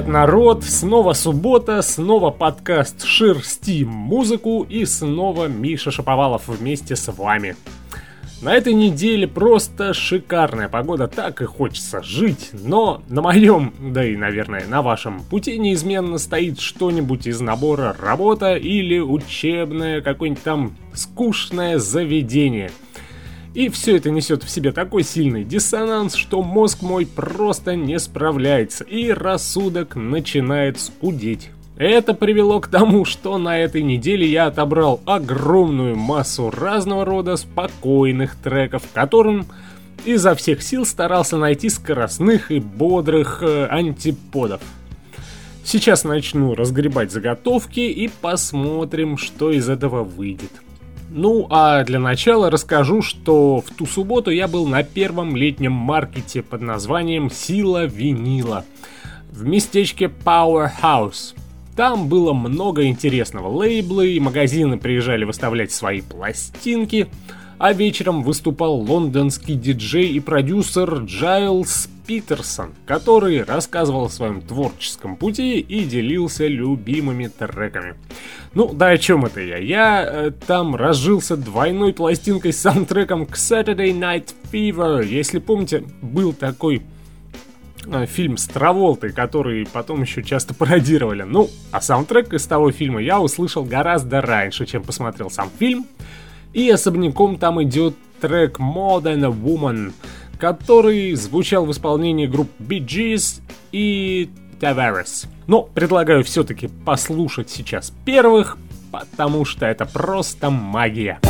Привет, народ! Снова суббота, снова подкаст Шир Стим Музыку и снова Миша Шаповалов вместе с вами. На этой неделе просто шикарная погода, так и хочется жить, но на моем, да и, наверное, на вашем пути неизменно стоит что-нибудь из набора работа или учебное какое-нибудь там скучное заведение – и все это несет в себе такой сильный диссонанс, что мозг мой просто не справляется, и рассудок начинает скудеть. Это привело к тому, что на этой неделе я отобрал огромную массу разного рода спокойных треков, которым изо всех сил старался найти скоростных и бодрых э, антиподов. Сейчас начну разгребать заготовки и посмотрим, что из этого выйдет. Ну, а для начала расскажу, что в ту субботу я был на первом летнем маркете под названием «Сила винила» в местечке Powerhouse. Там было много интересного. Лейблы и магазины приезжали выставлять свои пластинки, а вечером выступал лондонский диджей и продюсер Джайлс Питерсон, который рассказывал о своем творческом пути и делился любимыми треками. Ну, да о чем это я? Я э, там разжился двойной пластинкой с саундтреком к Saturday Night Fever. Если помните, был такой э, фильм с Траволтой, который потом еще часто пародировали. Ну, а саундтрек из того фильма я услышал гораздо раньше, чем посмотрел сам фильм. И особняком там идет трек More Than a Woman — который звучал в исполнении групп Bee Gees и Tavares. Но предлагаю все-таки послушать сейчас первых, потому что это просто магия.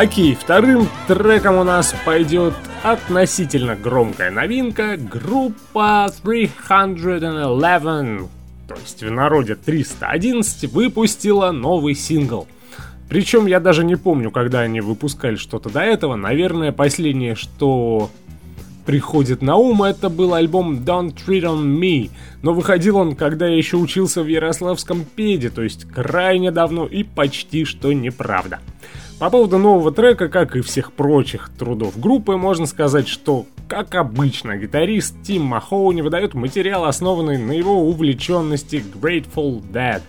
Окей, вторым треком у нас пойдет относительно громкая новинка группа 311, то есть в народе 311, выпустила новый сингл. Причем я даже не помню, когда они выпускали что-то до этого. Наверное, последнее, что приходит на ум, это был альбом Don't Treat On Me. Но выходил он, когда я еще учился в Ярославском педе, то есть крайне давно и почти что неправда. По поводу нового трека, как и всех прочих трудов группы, можно сказать, что, как обычно, гитарист Тим Махоуни выдает материал, основанный на его увлеченности Grateful Dead,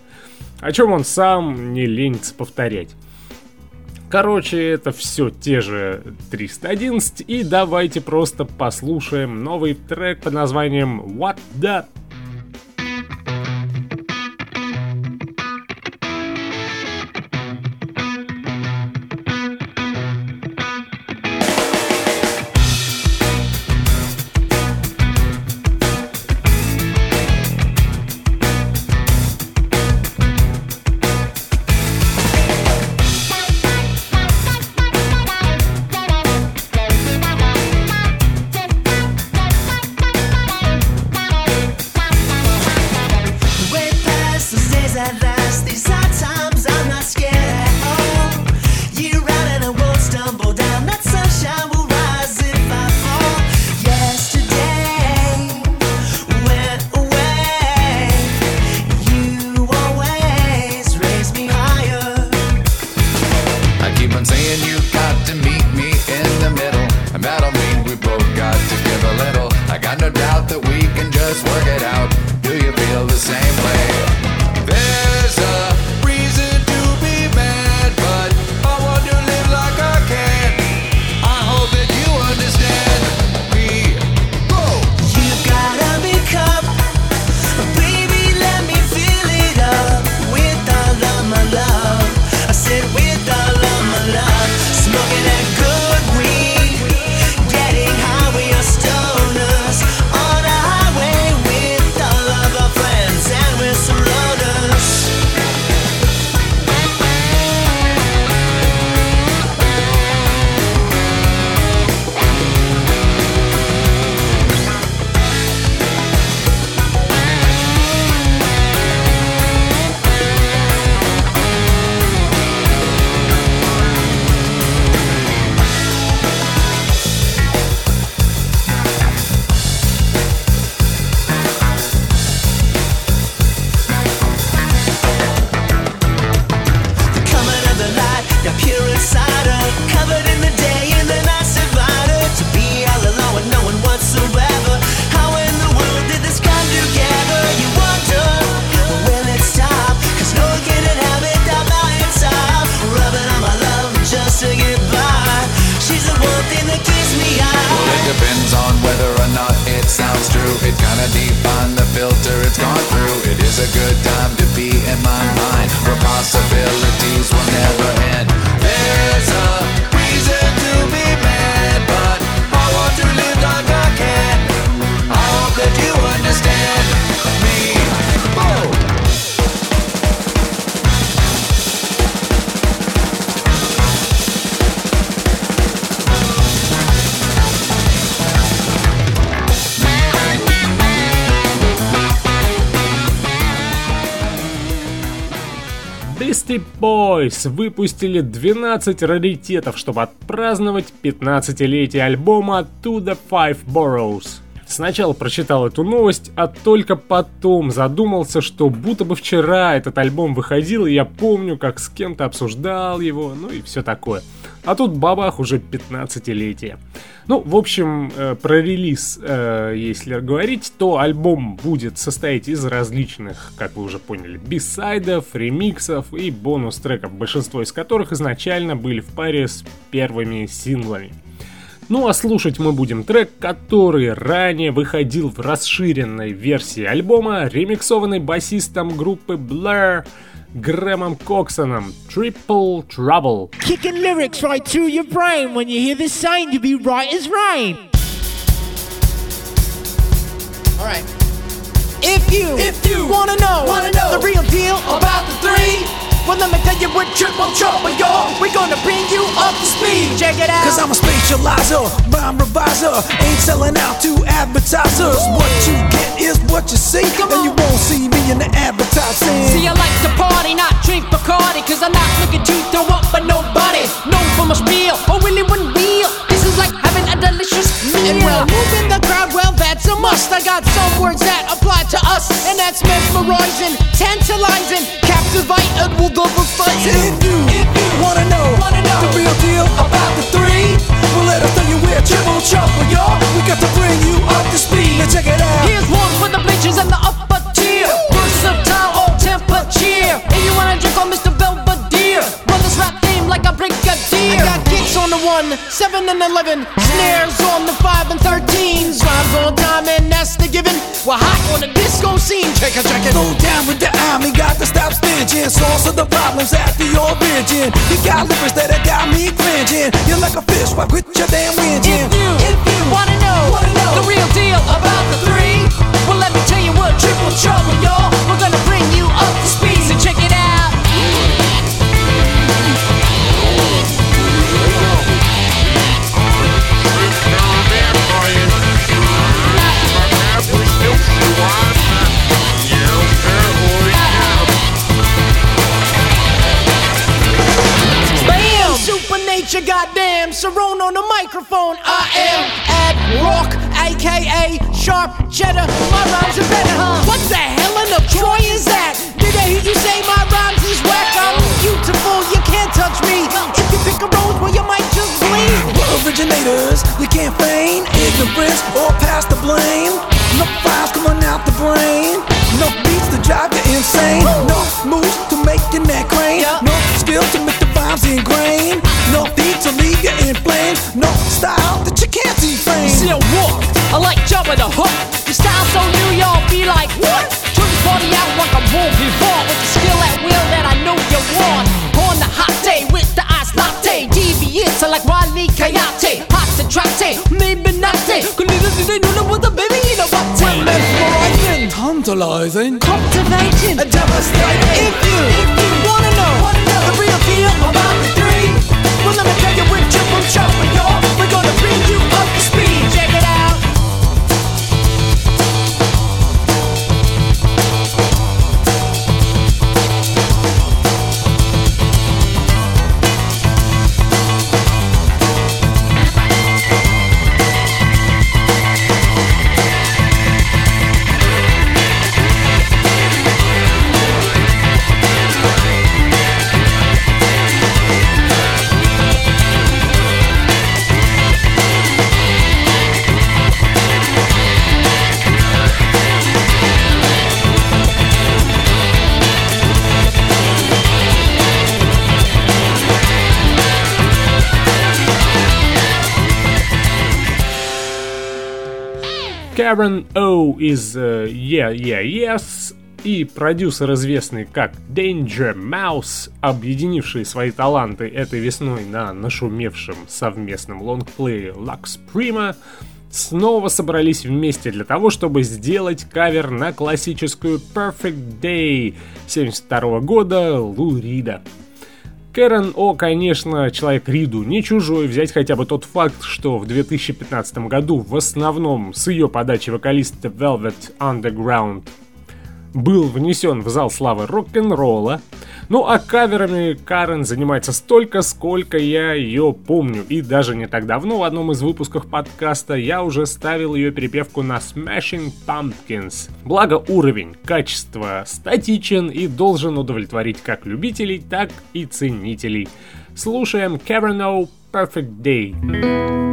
о чем он сам не ленится повторять. Короче, это все те же 311, и давайте просто послушаем новый трек под названием What the let's work it out. Boys выпустили 12 раритетов, чтобы отпраздновать 15-летие альбома To The Five Boroughs. Сначала прочитал эту новость, а только потом задумался, что будто бы вчера этот альбом выходил, и я помню, как с кем-то обсуждал его, ну и все такое. А тут бабах уже 15-летие. Ну, в общем, э, про релиз, э, если говорить, то альбом будет состоять из различных, как вы уже поняли, бисайдов, ремиксов и бонус-треков, большинство из которых изначально были в паре с первыми синглами. Ну а слушать мы будем трек, который ранее выходил в расширенной версии альбома, ремиксованный басистом группы Blur Грэмом Коксоном Triple Trouble. Kicking lyrics right through your brain when you hear this sign to be right as rain. Alright. If you, if you wanna know, wanna know the real deal about the three Well, let me tell you what triple trouble, y'all. We're gonna bring you up to speed. Check it out. Cause I'm a spatializer, rhyme reviser. Ain't selling out to advertisers. What you get is what you see. And you won't see me in the advertising. See, I like to party, not drink Bacardi. Cause I'm not looking to throw up for nobody. Known for my spiel, or really one meal. This is like having a delicious meal. And well, moving the crowd, well, that's a must. I got some words that apply to us, and that's mesmerizing, tantalizing, captivated, will double If you, if you wanna know, Wanna know. the real deal about the three, well let us tell you we're triple trouble, y'all. We got to bring you up to speed. Now check it out. Here's one for the bleachers and the upper tier. Versatile, all temperature. And you wanna drink on Mr. Belvedere? Run this rap game like a I brigadier. got kicks on the one, seven and eleven, snares on the on time, and that's the given. We're hot on the disco scene. Check it, check it. Go down with the army, got to stop stinking. Source of the problems at the origin. You got lyrics that have got me cringing. You're like a fish, why quit your damn engine? If you, if you wanna know, Wanna know. the real deal about the three, well let me tell you what triple trouble, y'all. Sharp cheddar. My rhymes are better, huh? What the hell in the Troy is that? Did I hear you say my rhymes is whack? I'm beautiful, you can't touch me. If you pick a rose, well, you might just bleed. We're originators, you can't feign ignorance or pass the blame. No files coming out the brain. No beats to drive you insane. No moves to make your neck crane. No skill to make the rhymes ingrained. No beat to leave you in flames. No style can't defame. See a walk, I like jumping the hook. Your style so new, y'all be like, what? Turn the party out like a wolf before with the skill at will that I know you want. On the hot day with the ice latte, devious like Wally Coyote, hot to trate, maybe not day. Cause they don't know what the baby know what time. Mesmerizing, tantalizing, Cultivating. devastating. If you, if you wanna know, what the real deal about the three, well, let me tell you we're triple trouble, y'all. Karen O из э, Yeah Yeah Yes и продюсер, известный как Danger Mouse, объединившие свои таланты этой весной на нашумевшем совместном лонгплее Lux Prima, снова собрались вместе для того, чтобы сделать кавер на классическую Perfect Day 72 года Лу Рида. Кэрон О, конечно, человек Риду не чужой, взять хотя бы тот факт, что в 2015 году в основном с ее подачи вокалиста Velvet Underground был внесен в зал славы рок-н-ролла. Ну а каверами Карен занимается столько, сколько я ее помню. И даже не так давно в одном из выпусков подкаста я уже ставил ее перепевку на Smashing Pumpkins. Благо уровень качества статичен и должен удовлетворить как любителей, так и ценителей. Слушаем Karen O Perfect Day.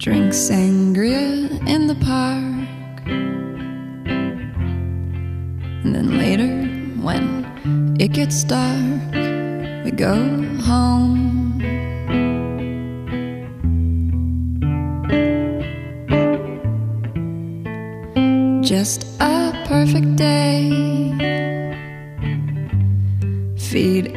Drink sangria in the park. And then later, when it gets dark, we go home. Just a perfect day. Feed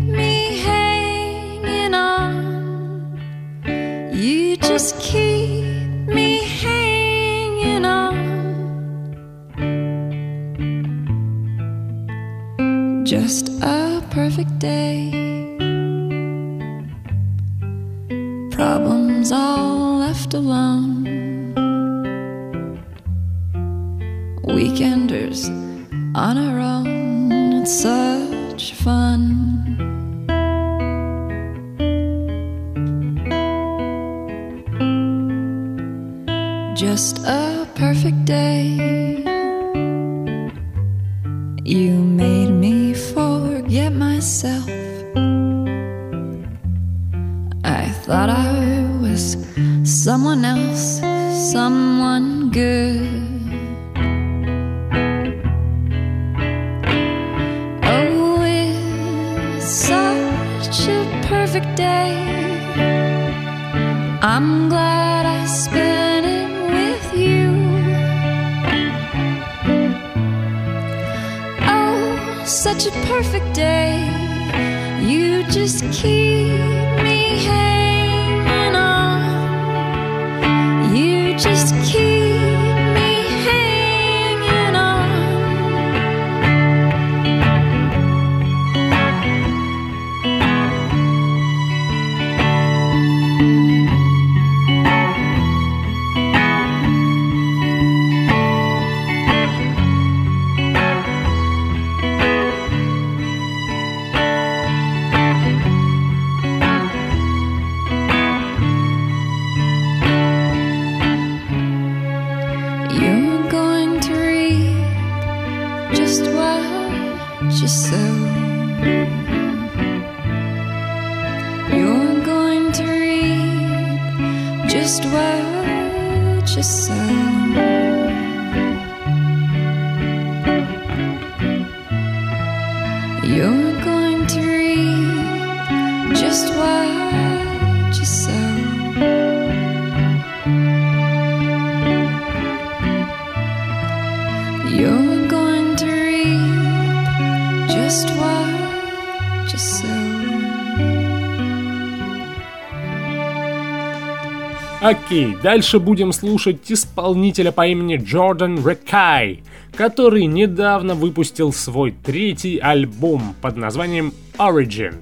Окей, дальше будем слушать исполнителя по имени Джордан Рекай, который недавно выпустил свой третий альбом под названием Origin.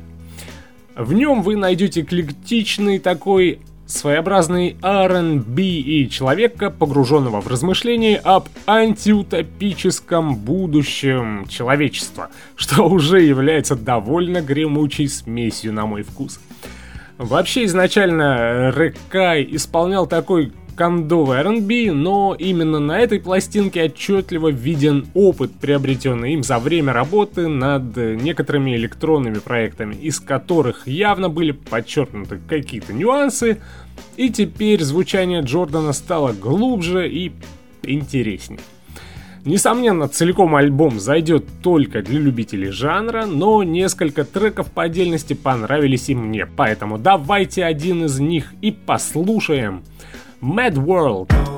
В нем вы найдете эклектичный такой своеобразный R&B и человека, погруженного в размышления об антиутопическом будущем человечества, что уже является довольно гремучей смесью на мой вкус. Вообще изначально Рэкай исполнял такой кондовый R&B, но именно на этой пластинке отчетливо виден опыт, приобретенный им за время работы над некоторыми электронными проектами, из которых явно были подчеркнуты какие-то нюансы, и теперь звучание Джордана стало глубже и интереснее. Несомненно, целиком альбом зайдет только для любителей жанра, но несколько треков по отдельности понравились и мне, поэтому давайте один из них и послушаем. Mad World.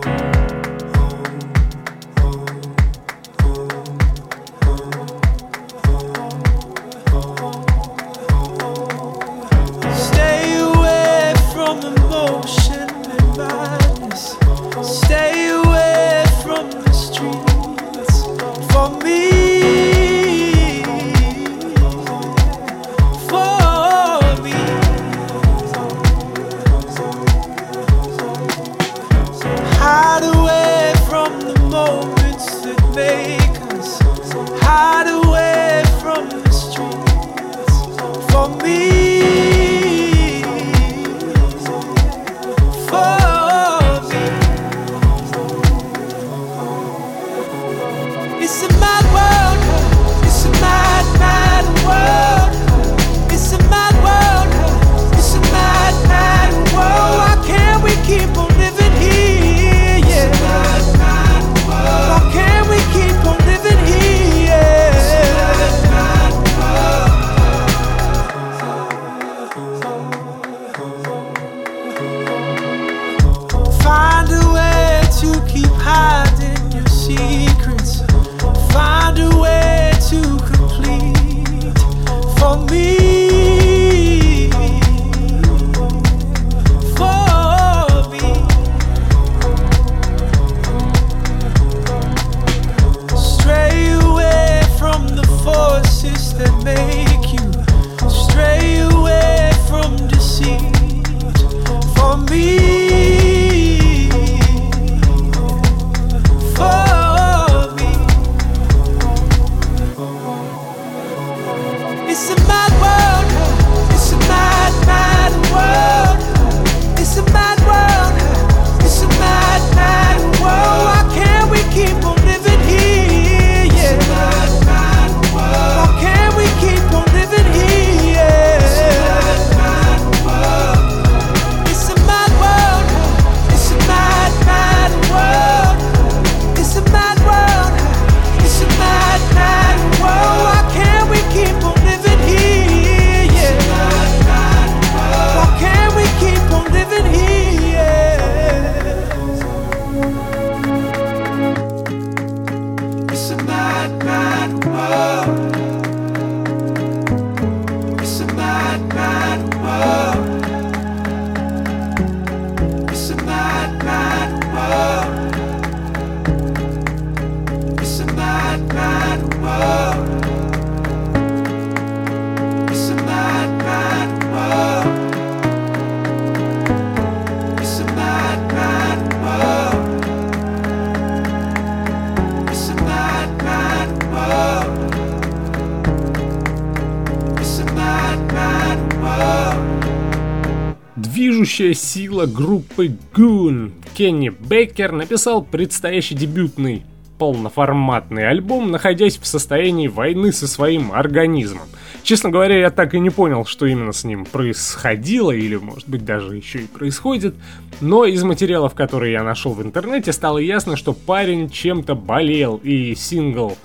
Сила группы Goon Кенни Бейкер написал предстоящий дебютный полноформатный альбом, находясь в состоянии войны со своим организмом. Честно говоря, я так и не понял, что именно с ним происходило, или, может быть, даже еще и происходит. Но из материалов, которые я нашел в интернете, стало ясно, что парень чем-то болел, и сингл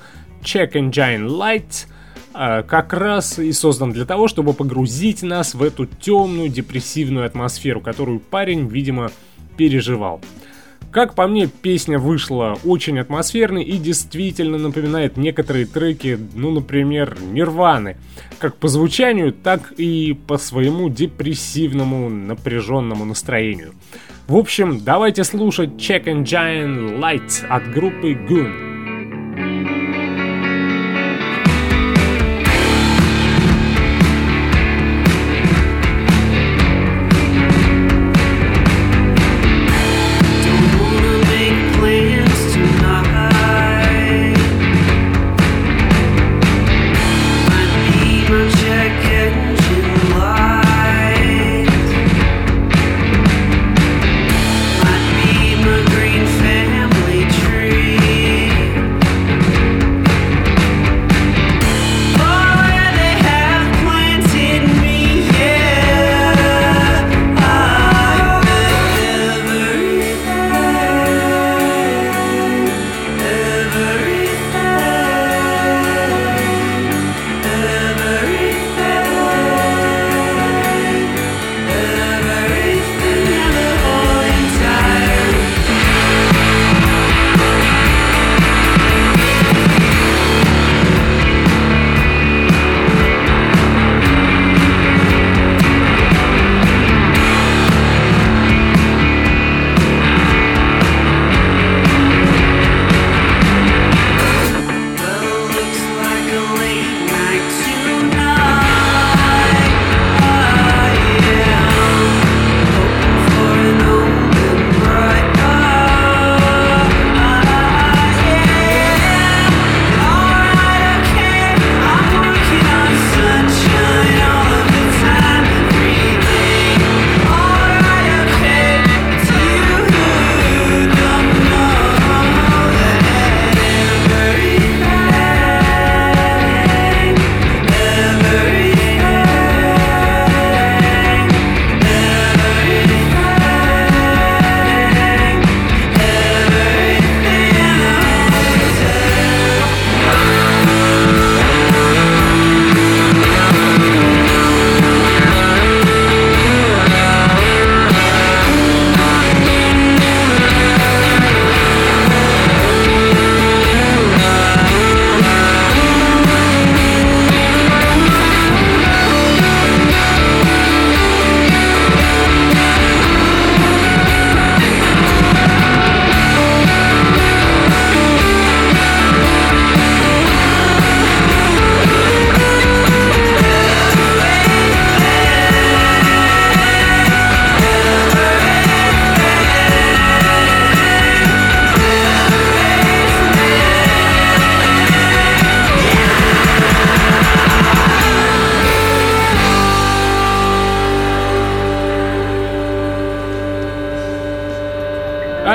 Check Engine Light как раз и создан для того, чтобы погрузить нас в эту темную депрессивную атмосферу, которую парень, видимо, переживал. Как по мне, песня вышла очень атмосферной и действительно напоминает некоторые треки, ну, например, Нирваны. Как по звучанию, так и по своему депрессивному напряженному настроению. В общем, давайте слушать Check Engine Light от группы Goon.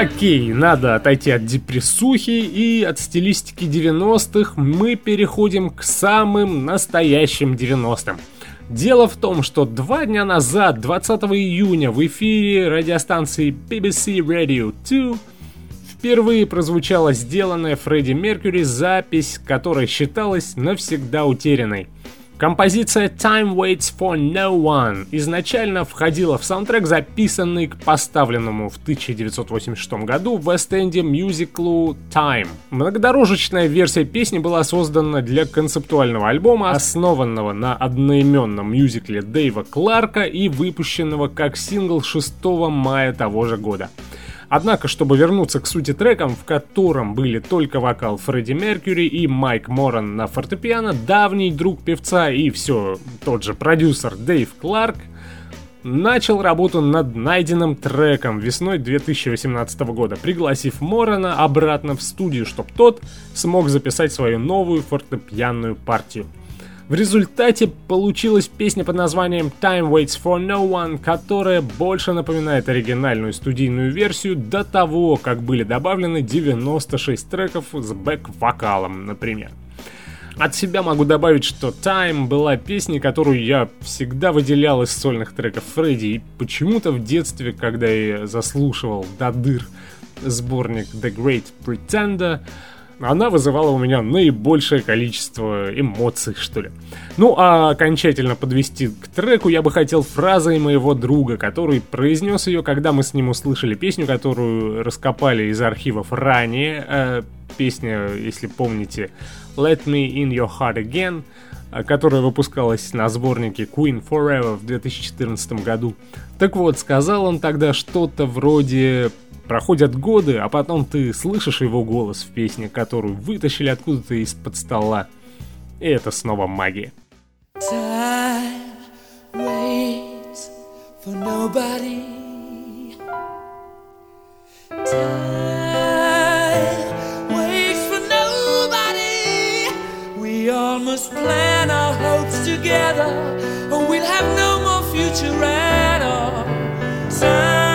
Окей, надо отойти от депрессухи и от стилистики 90-х мы переходим к самым настоящим 90-м. Дело в том, что два дня назад, 20 июня, в эфире радиостанции BBC Radio 2 впервые прозвучала сделанная Фредди Меркьюри запись, которая считалась навсегда утерянной – Композиция Time Waits for No One изначально входила в саундтрек, записанный к поставленному в 1986 году в Вест-Энде мюзиклу Time. Многодорожечная версия песни была создана для концептуального альбома, основанного на одноименном мюзикле Дэйва Кларка и выпущенного как сингл 6 мая того же года. Однако, чтобы вернуться к сути трека, в котором были только вокал Фредди Меркьюри и Майк Моран на фортепиано, давний друг певца и все тот же продюсер Дэйв Кларк начал работу над найденным треком весной 2018 года, пригласив Морана обратно в студию, чтобы тот смог записать свою новую фортепианную партию. В результате получилась песня под названием Time Waits for No One, которая больше напоминает оригинальную студийную версию до того, как были добавлены 96 треков с бэк-вокалом, например. От себя могу добавить, что Time была песней, которую я всегда выделял из сольных треков Фредди, и почему-то в детстве, когда я заслушивал до дыр сборник The Great Pretender, она вызывала у меня наибольшее количество эмоций, что ли. Ну, а окончательно подвести к треку я бы хотел фразой моего друга, который произнес ее, когда мы с ним услышали песню, которую раскопали из архивов ранее. Э, песня, если помните, Let Me In Your Heart Again, э, которая выпускалась на сборнике Queen Forever в 2014 году. Так вот, сказал он тогда что-то вроде Проходят годы, а потом ты слышишь его голос в песне, которую вытащили откуда-то из-под стола. И это снова магия. Must plan our hopes together, or we'll have no more future at all. Time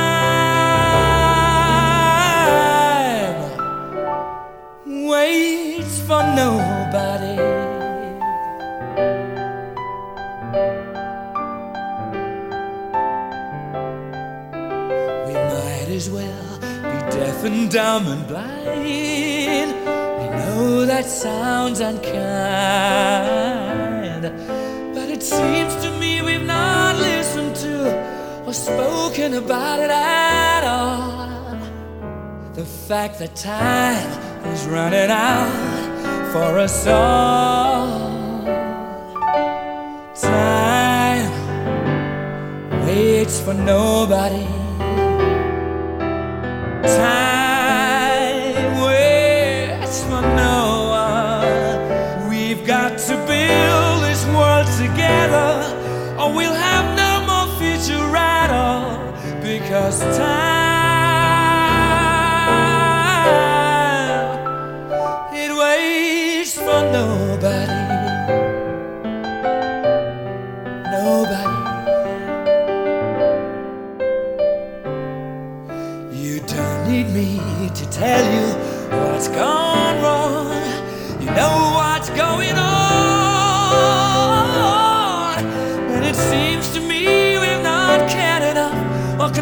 for nobody. We might as well be deaf and dumb and blind. We know that sounds unkind, but it seems to me we've not listened to or spoken about it at all. The fact that time is running out for us all. Time waits for nobody. Time waits for no one. We've got to build this world together, or we'll have no more future at all. Because time.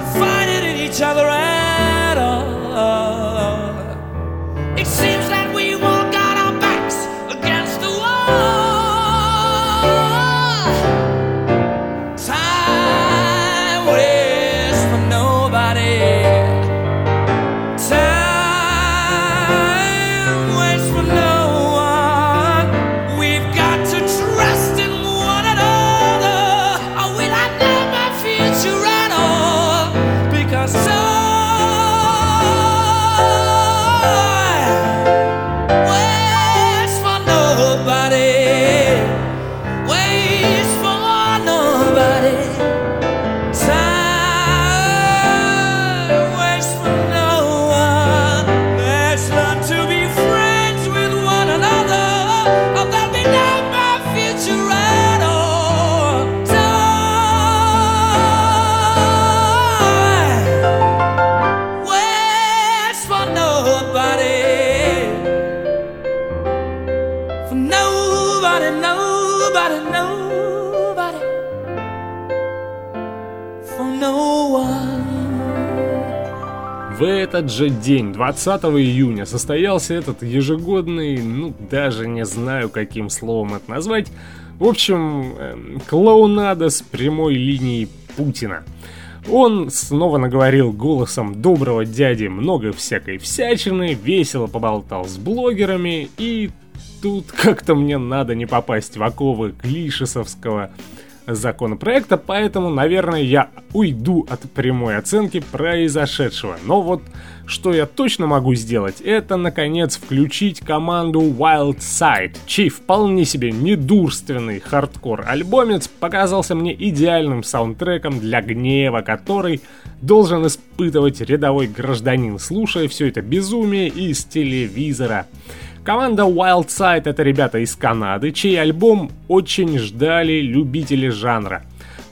confided in each other этот же день, 20 июня, состоялся этот ежегодный, ну даже не знаю каким словом это назвать, в общем, эм, клоунада с прямой линией Путина. Он снова наговорил голосом доброго дяди много всякой всячины, весело поболтал с блогерами, и тут как-то мне надо не попасть в оковы клишесовского законопроекта, поэтому, наверное, я уйду от прямой оценки произошедшего. Но вот что я точно могу сделать, это, наконец, включить команду Wild Side, чей вполне себе недурственный хардкор-альбомец показался мне идеальным саундтреком для гнева, который должен испытывать рядовой гражданин, слушая все это безумие из телевизора. Команда Wildside это ребята из Канады, чей альбом очень ждали любители жанра.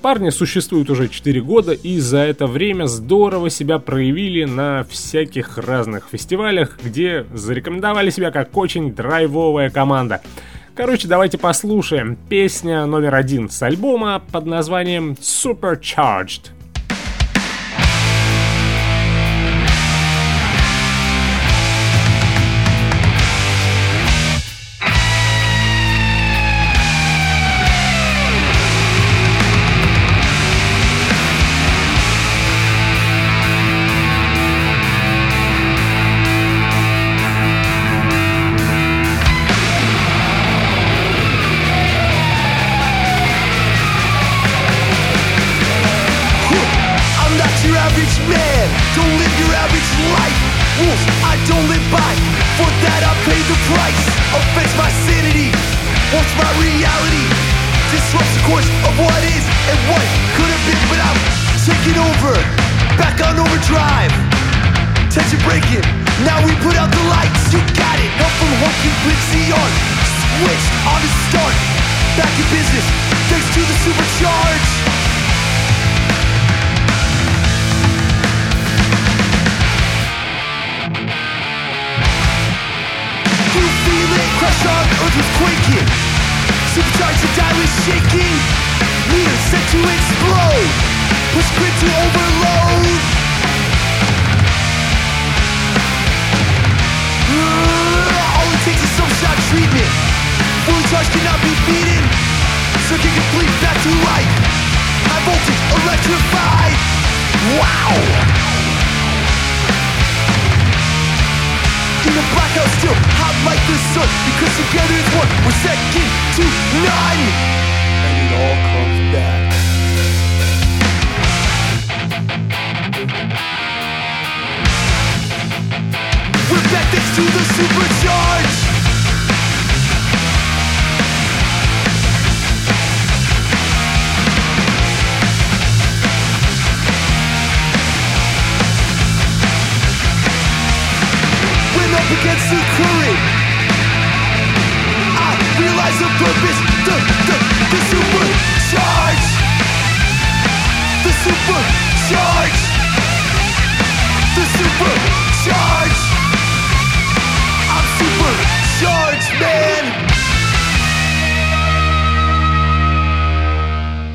Парни существуют уже 4 года и за это время здорово себя проявили на всяких разных фестивалях, где зарекомендовали себя как очень драйвовая команда. Короче, давайте послушаем. Песня номер один с альбома под названием Supercharged.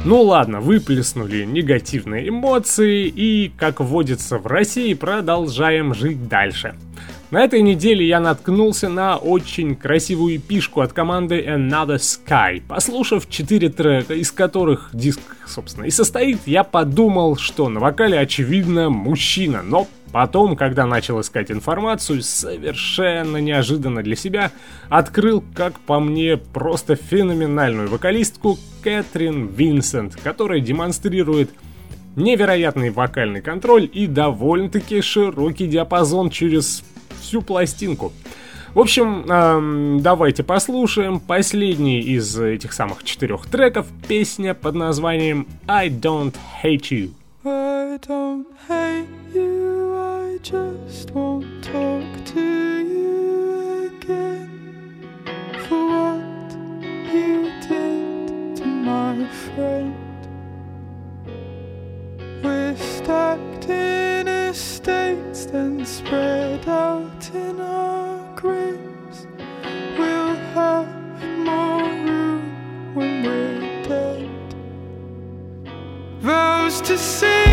Ну ладно, выплеснули негативные эмоции и, как водится в России, продолжаем жить дальше. На этой неделе я наткнулся на очень красивую пишку от команды Another Sky. Послушав 4 трека, из которых диск, собственно, и состоит, я подумал, что на вокале, очевидно, мужчина, но Потом, когда начал искать информацию, совершенно неожиданно для себя открыл, как по мне, просто феноменальную вокалистку Кэтрин Винсент, которая демонстрирует невероятный вокальный контроль и довольно-таки широкий диапазон через всю пластинку. В общем, эм, давайте послушаем последний из этих самых четырех треков, песня под названием I Don't Hate You. I don't hate you, I just won't talk to you again for what you did to my friend. We're stacked in estates, then spread out in our graves. We'll have more room when we're dead vows to sing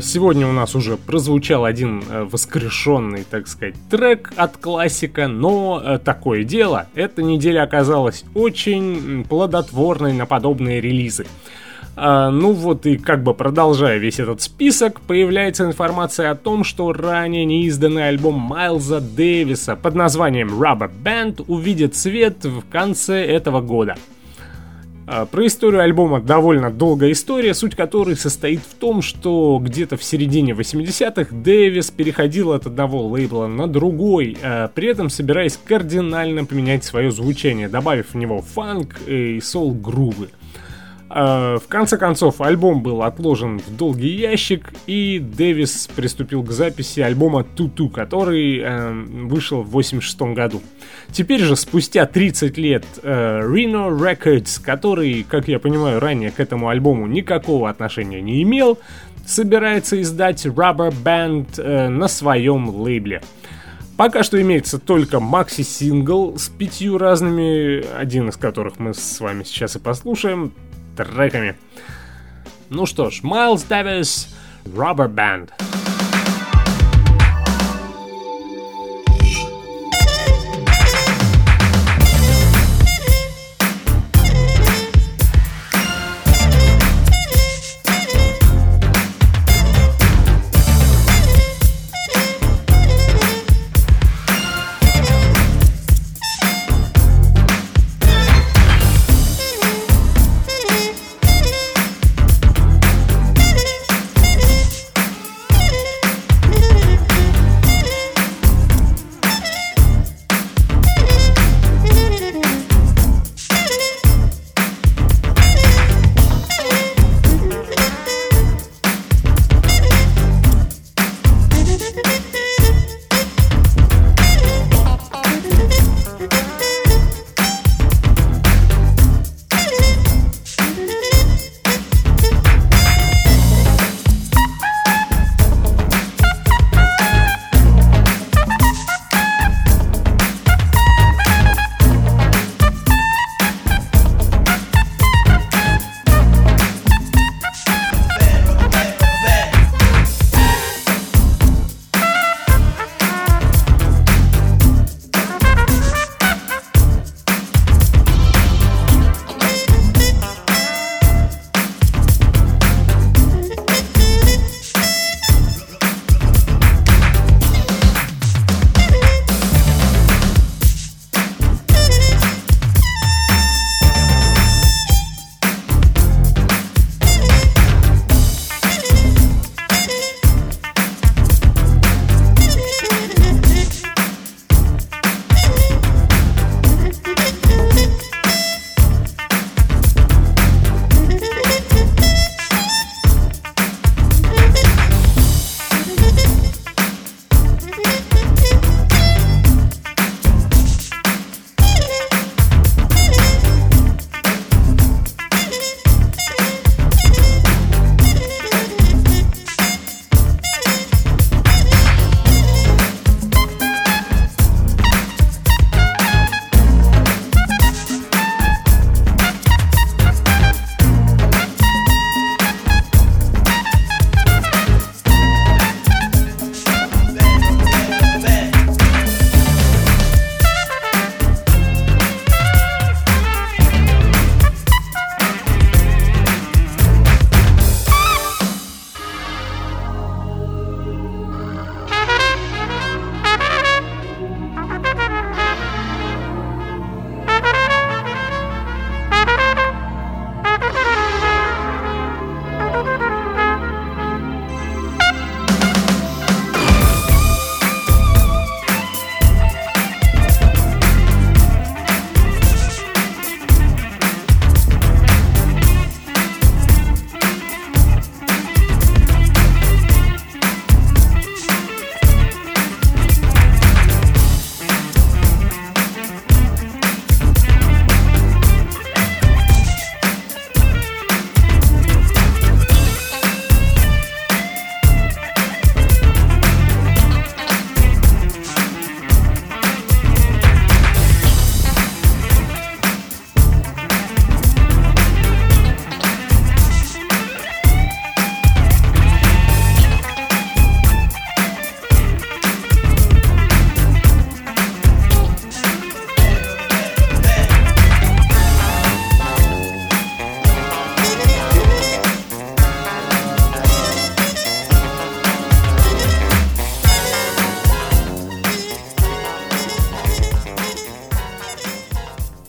сегодня у нас уже прозвучал один э, воскрешенный, так сказать, трек от классика, но э, такое дело, эта неделя оказалась очень плодотворной на подобные релизы. А, ну вот и как бы продолжая весь этот список, появляется информация о том, что ранее неизданный альбом Майлза Дэвиса под названием Rubber Band увидит свет в конце этого года. А, про историю альбома довольно долгая история, суть которой состоит в том, что где-то в середине 80-х Дэвис переходил от одного лейбла на другой, а, при этом собираясь кардинально поменять свое звучание, добавив в него фанк и сол-грувы. А, в конце концов, альбом был отложен в долгий ящик, и Дэвис приступил к записи альбома «Туту», который э, вышел в 86 году. Теперь же, спустя 30 лет, э, Reno Records, который, как я понимаю, ранее к этому альбому никакого отношения не имел, собирается издать Rubber Band э, на своем лейбле. Пока что имеется только макси-сингл с пятью разными, один из которых мы с вами сейчас и послушаем треками. Ну что ж, Майлз Дэвис, Rubber Band.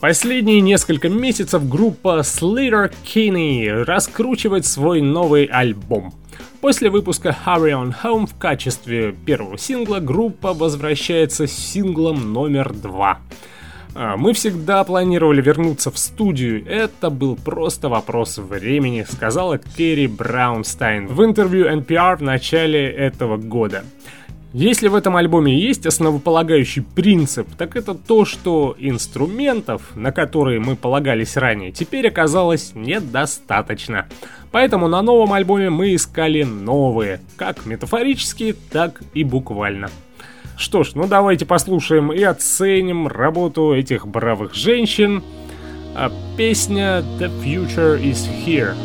Последние несколько месяцев группа Slater Kinney раскручивает свой новый альбом. После выпуска Hurry On Home в качестве первого сингла группа возвращается с синглом номер два. А, мы всегда планировали вернуться в студию, это был просто вопрос времени, сказала Керри Браунстайн в интервью NPR в начале этого года. Если в этом альбоме есть основополагающий принцип, так это то, что инструментов, на которые мы полагались ранее, теперь оказалось недостаточно. Поэтому на новом альбоме мы искали новые, как метафорически, так и буквально. Что ж, ну давайте послушаем и оценим работу этих бравых женщин. А песня The Future is Here.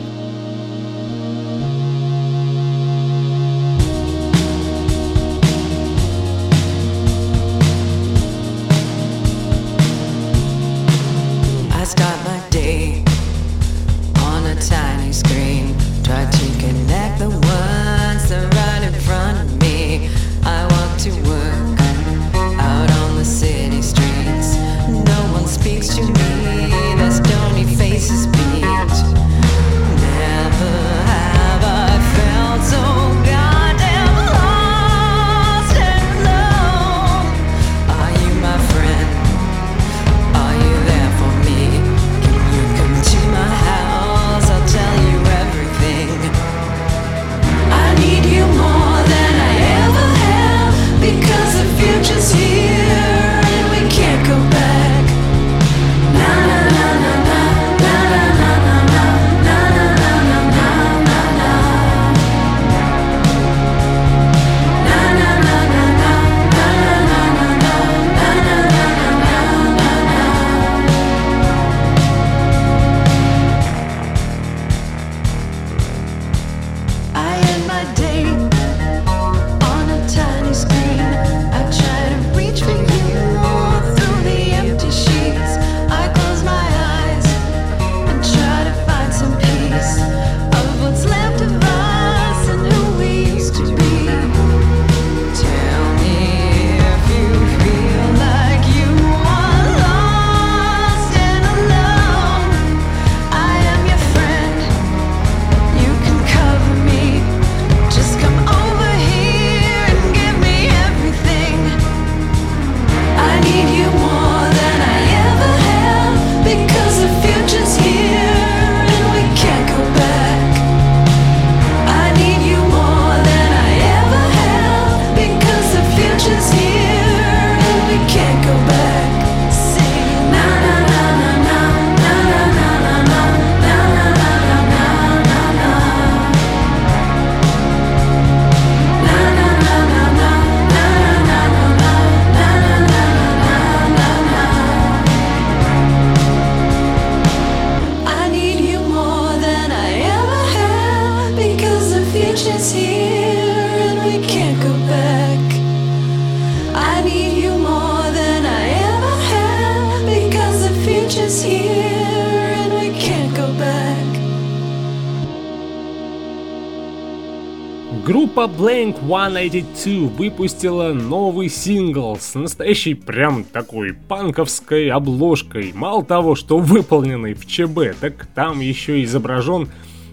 Группа Blink-182 выпустила новый сингл с настоящей прям такой панковской обложкой. Мало того, что выполненный в ЧБ, так там еще изображен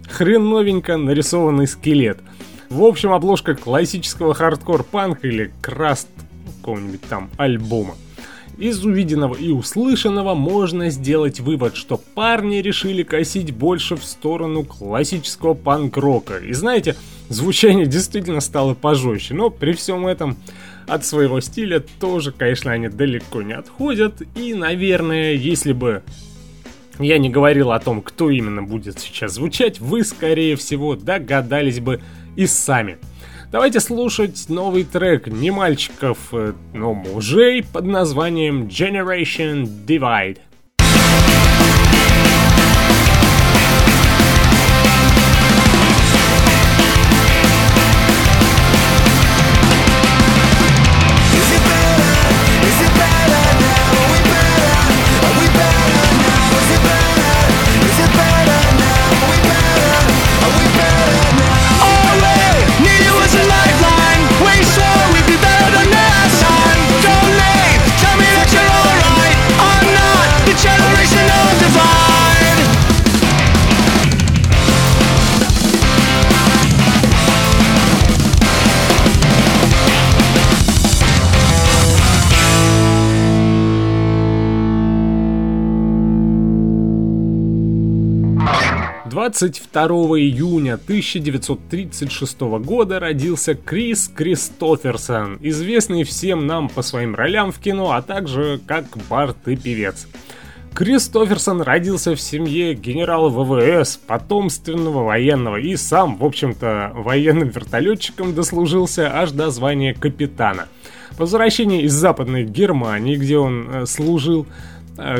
хреновенько нарисованный скелет. В общем, обложка классического хардкор-панка или краст какого-нибудь там альбома. Из увиденного и услышанного можно сделать вывод, что парни решили косить больше в сторону классического панк-рока. И знаете, звучание действительно стало пожестче, но при всем этом от своего стиля тоже, конечно, они далеко не отходят. И, наверное, если бы я не говорил о том, кто именно будет сейчас звучать, вы, скорее всего, догадались бы и сами. Давайте слушать новый трек не мальчиков, э, но мужей под названием Generation Divide. 22 июня 1936 года родился Крис Кристоферсон, известный всем нам по своим ролям в кино, а также как Барт и певец. Кристоферсон родился в семье генерала ВВС, потомственного военного, и сам, в общем-то, военным вертолетчиком дослужился аж до звания капитана. По возвращении из Западной Германии, где он э, служил,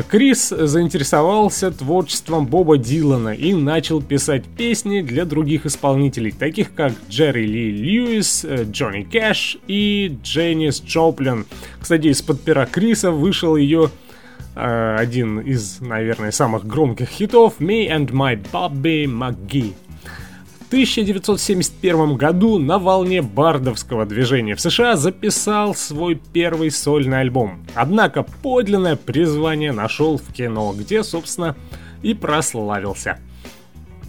Крис заинтересовался творчеством Боба Дилана и начал писать песни для других исполнителей, таких как Джерри Ли Льюис, э, Джонни Кэш и Дженнис Джоплин. Кстати, из-под пера Криса вышел ее э, один из, наверное, самых громких хитов «Me and My Bobby McGee». 1971 году на волне бардовского движения в США записал свой первый сольный альбом. Однако подлинное призвание нашел в кино, где, собственно, и прославился.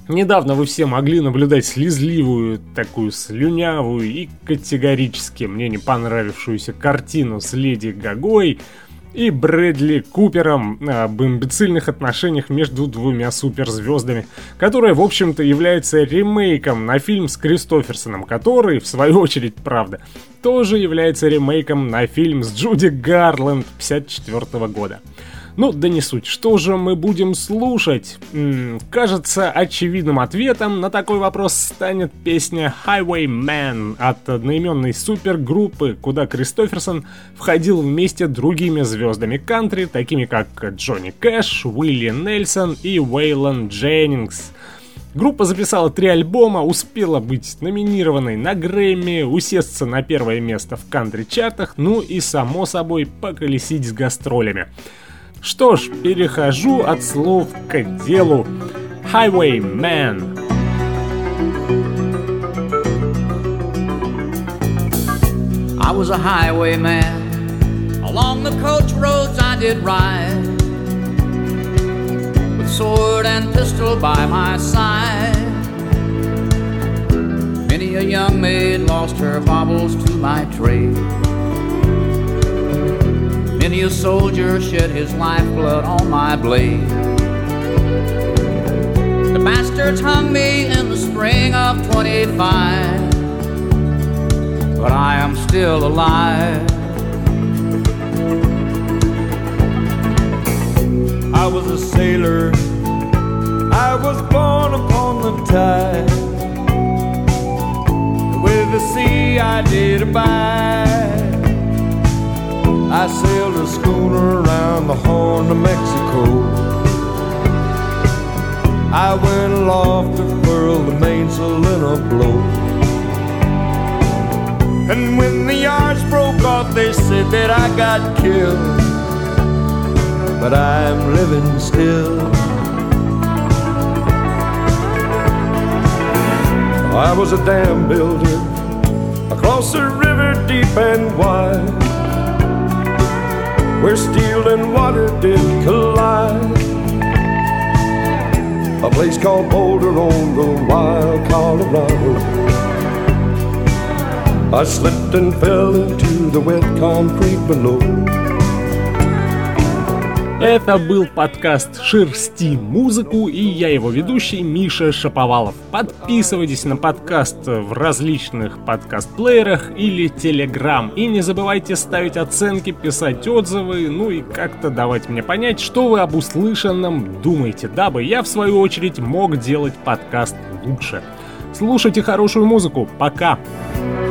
Недавно вы все могли наблюдать слезливую, такую слюнявую и категорически мне не понравившуюся картину с Леди Гагой, и Брэдли Купером об имбецильных отношениях между двумя суперзвездами, которая, в общем-то, является ремейком на фильм с Кристоферсоном, который, в свою очередь, правда, тоже является ремейком на фильм с Джуди Гарленд 54 года. Ну, да не суть. Что же мы будем слушать? М -м, кажется, очевидным ответом на такой вопрос станет песня Highwayman от одноименной супергруппы, куда Кристоферсон входил вместе другими звездами кантри, такими как Джонни Кэш, Уилли Нельсон и Уэйлон Дженнингс. Группа записала три альбома, успела быть номинированной на Грэмми, усесться на первое место в кантри-чартах, ну и, само собой, поколесить с гастролями. Что ж, перехожу от слов к делу. Highwayman. I was a highwayman. Along the coach roads I did ride. With sword and pistol by my side. Many a young maid lost her baubles to my trade. Many a soldier shed his lifeblood on my blade. The bastards hung me in the spring of 25, but I am still alive. I was a sailor, I was born upon the tide. With the sea I did abide. I sailed a schooner around the Horn of Mexico. I went aloft to furl the mainsail in a blow. And when the yards broke off, they said that I got killed. But I'm living still. I was a dam builder across a river deep and wide where steel and water did collide. A place called Boulder on the wild Colorado. I slipped and fell into the wet concrete below. Это был подкаст «Шерсти музыку» и я его ведущий Миша Шаповалов. Подписывайтесь на подкаст в различных подкаст-плеерах или Телеграм. И не забывайте ставить оценки, писать отзывы, ну и как-то давать мне понять, что вы об услышанном думаете, дабы я в свою очередь мог делать подкаст лучше. Слушайте хорошую музыку. Пока!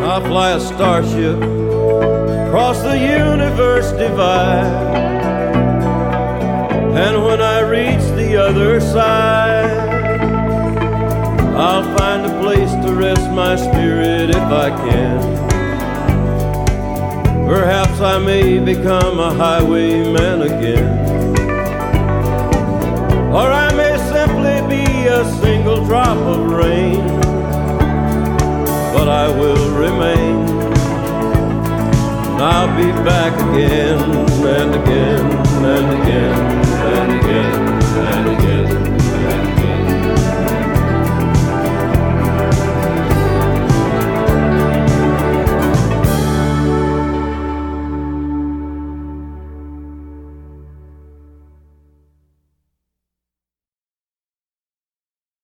I fly a starship across the universe divide. And when I reach the other side, I'll find a place to rest my spirit if I can. Perhaps I may become a highwayman again. Or I may simply be a single drop of rain. But I will remain. I'll be back again and again and again.